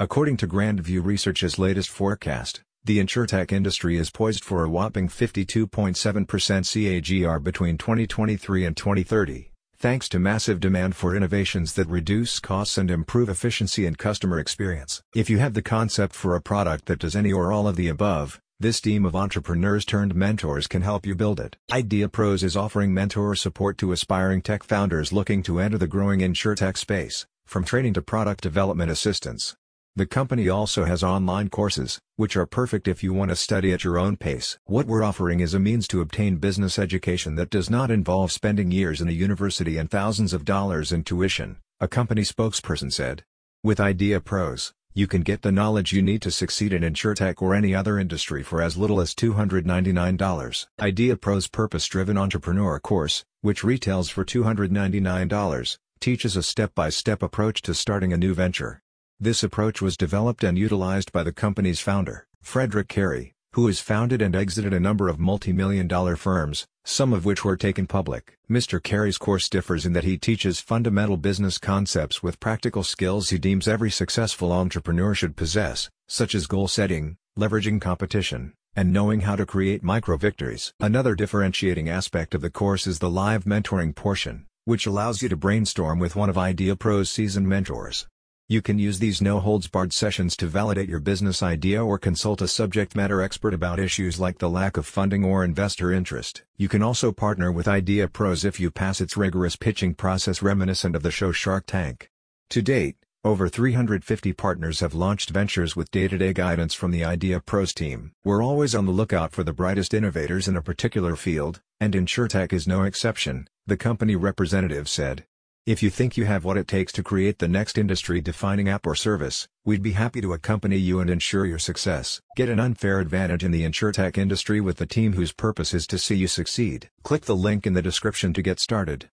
According to Grandview Research's latest forecast, the insurtech industry is poised for a whopping 52.7% CAGR between 2023 and 2030, thanks to massive demand for innovations that reduce costs and improve efficiency and customer experience. If you have the concept for a product that does any or all of the above, this team of entrepreneurs turned mentors can help you build it. Idea Pros is offering mentor support to aspiring tech founders looking to enter the growing insurtech space, from training to product development assistance. The company also has online courses, which are perfect if you want to study at your own pace. What we're offering is a means to obtain business education that does not involve spending years in a university and thousands of dollars in tuition, a company spokesperson said. With Idea Pros, you can get the knowledge you need to succeed in insurtech or any other industry for as little as $299. Idea Pro's Purpose-Driven Entrepreneur course, which retails for $299, teaches a step-by-step approach to starting a new venture. This approach was developed and utilized by the company's founder, Frederick Carey, who has founded and exited a number of multi-million dollar firms, some of which were taken public. Mr. Carey's course differs in that he teaches fundamental business concepts with practical skills he deems every successful entrepreneur should possess, such as goal setting, leveraging competition, and knowing how to create micro-victories. Another differentiating aspect of the course is the live mentoring portion, which allows you to brainstorm with one of Idea Pro's seasoned mentors. You can use these no-holds-barred sessions to validate your business idea or consult a subject matter expert about issues like the lack of funding or investor interest. You can also partner with Idea Pros if you pass its rigorous pitching process reminiscent of the show Shark Tank. To date, over 350 partners have launched ventures with day-to-day guidance from the Idea Pros team. We're always on the lookout for the brightest innovators in a particular field, and InsurTech is no exception, the company representative said. If you think you have what it takes to create the next industry-defining app or service, we'd be happy to accompany you and ensure your success. Get an unfair advantage in the insurtech industry with the team whose purpose is to see you succeed. Click the link in the description to get started.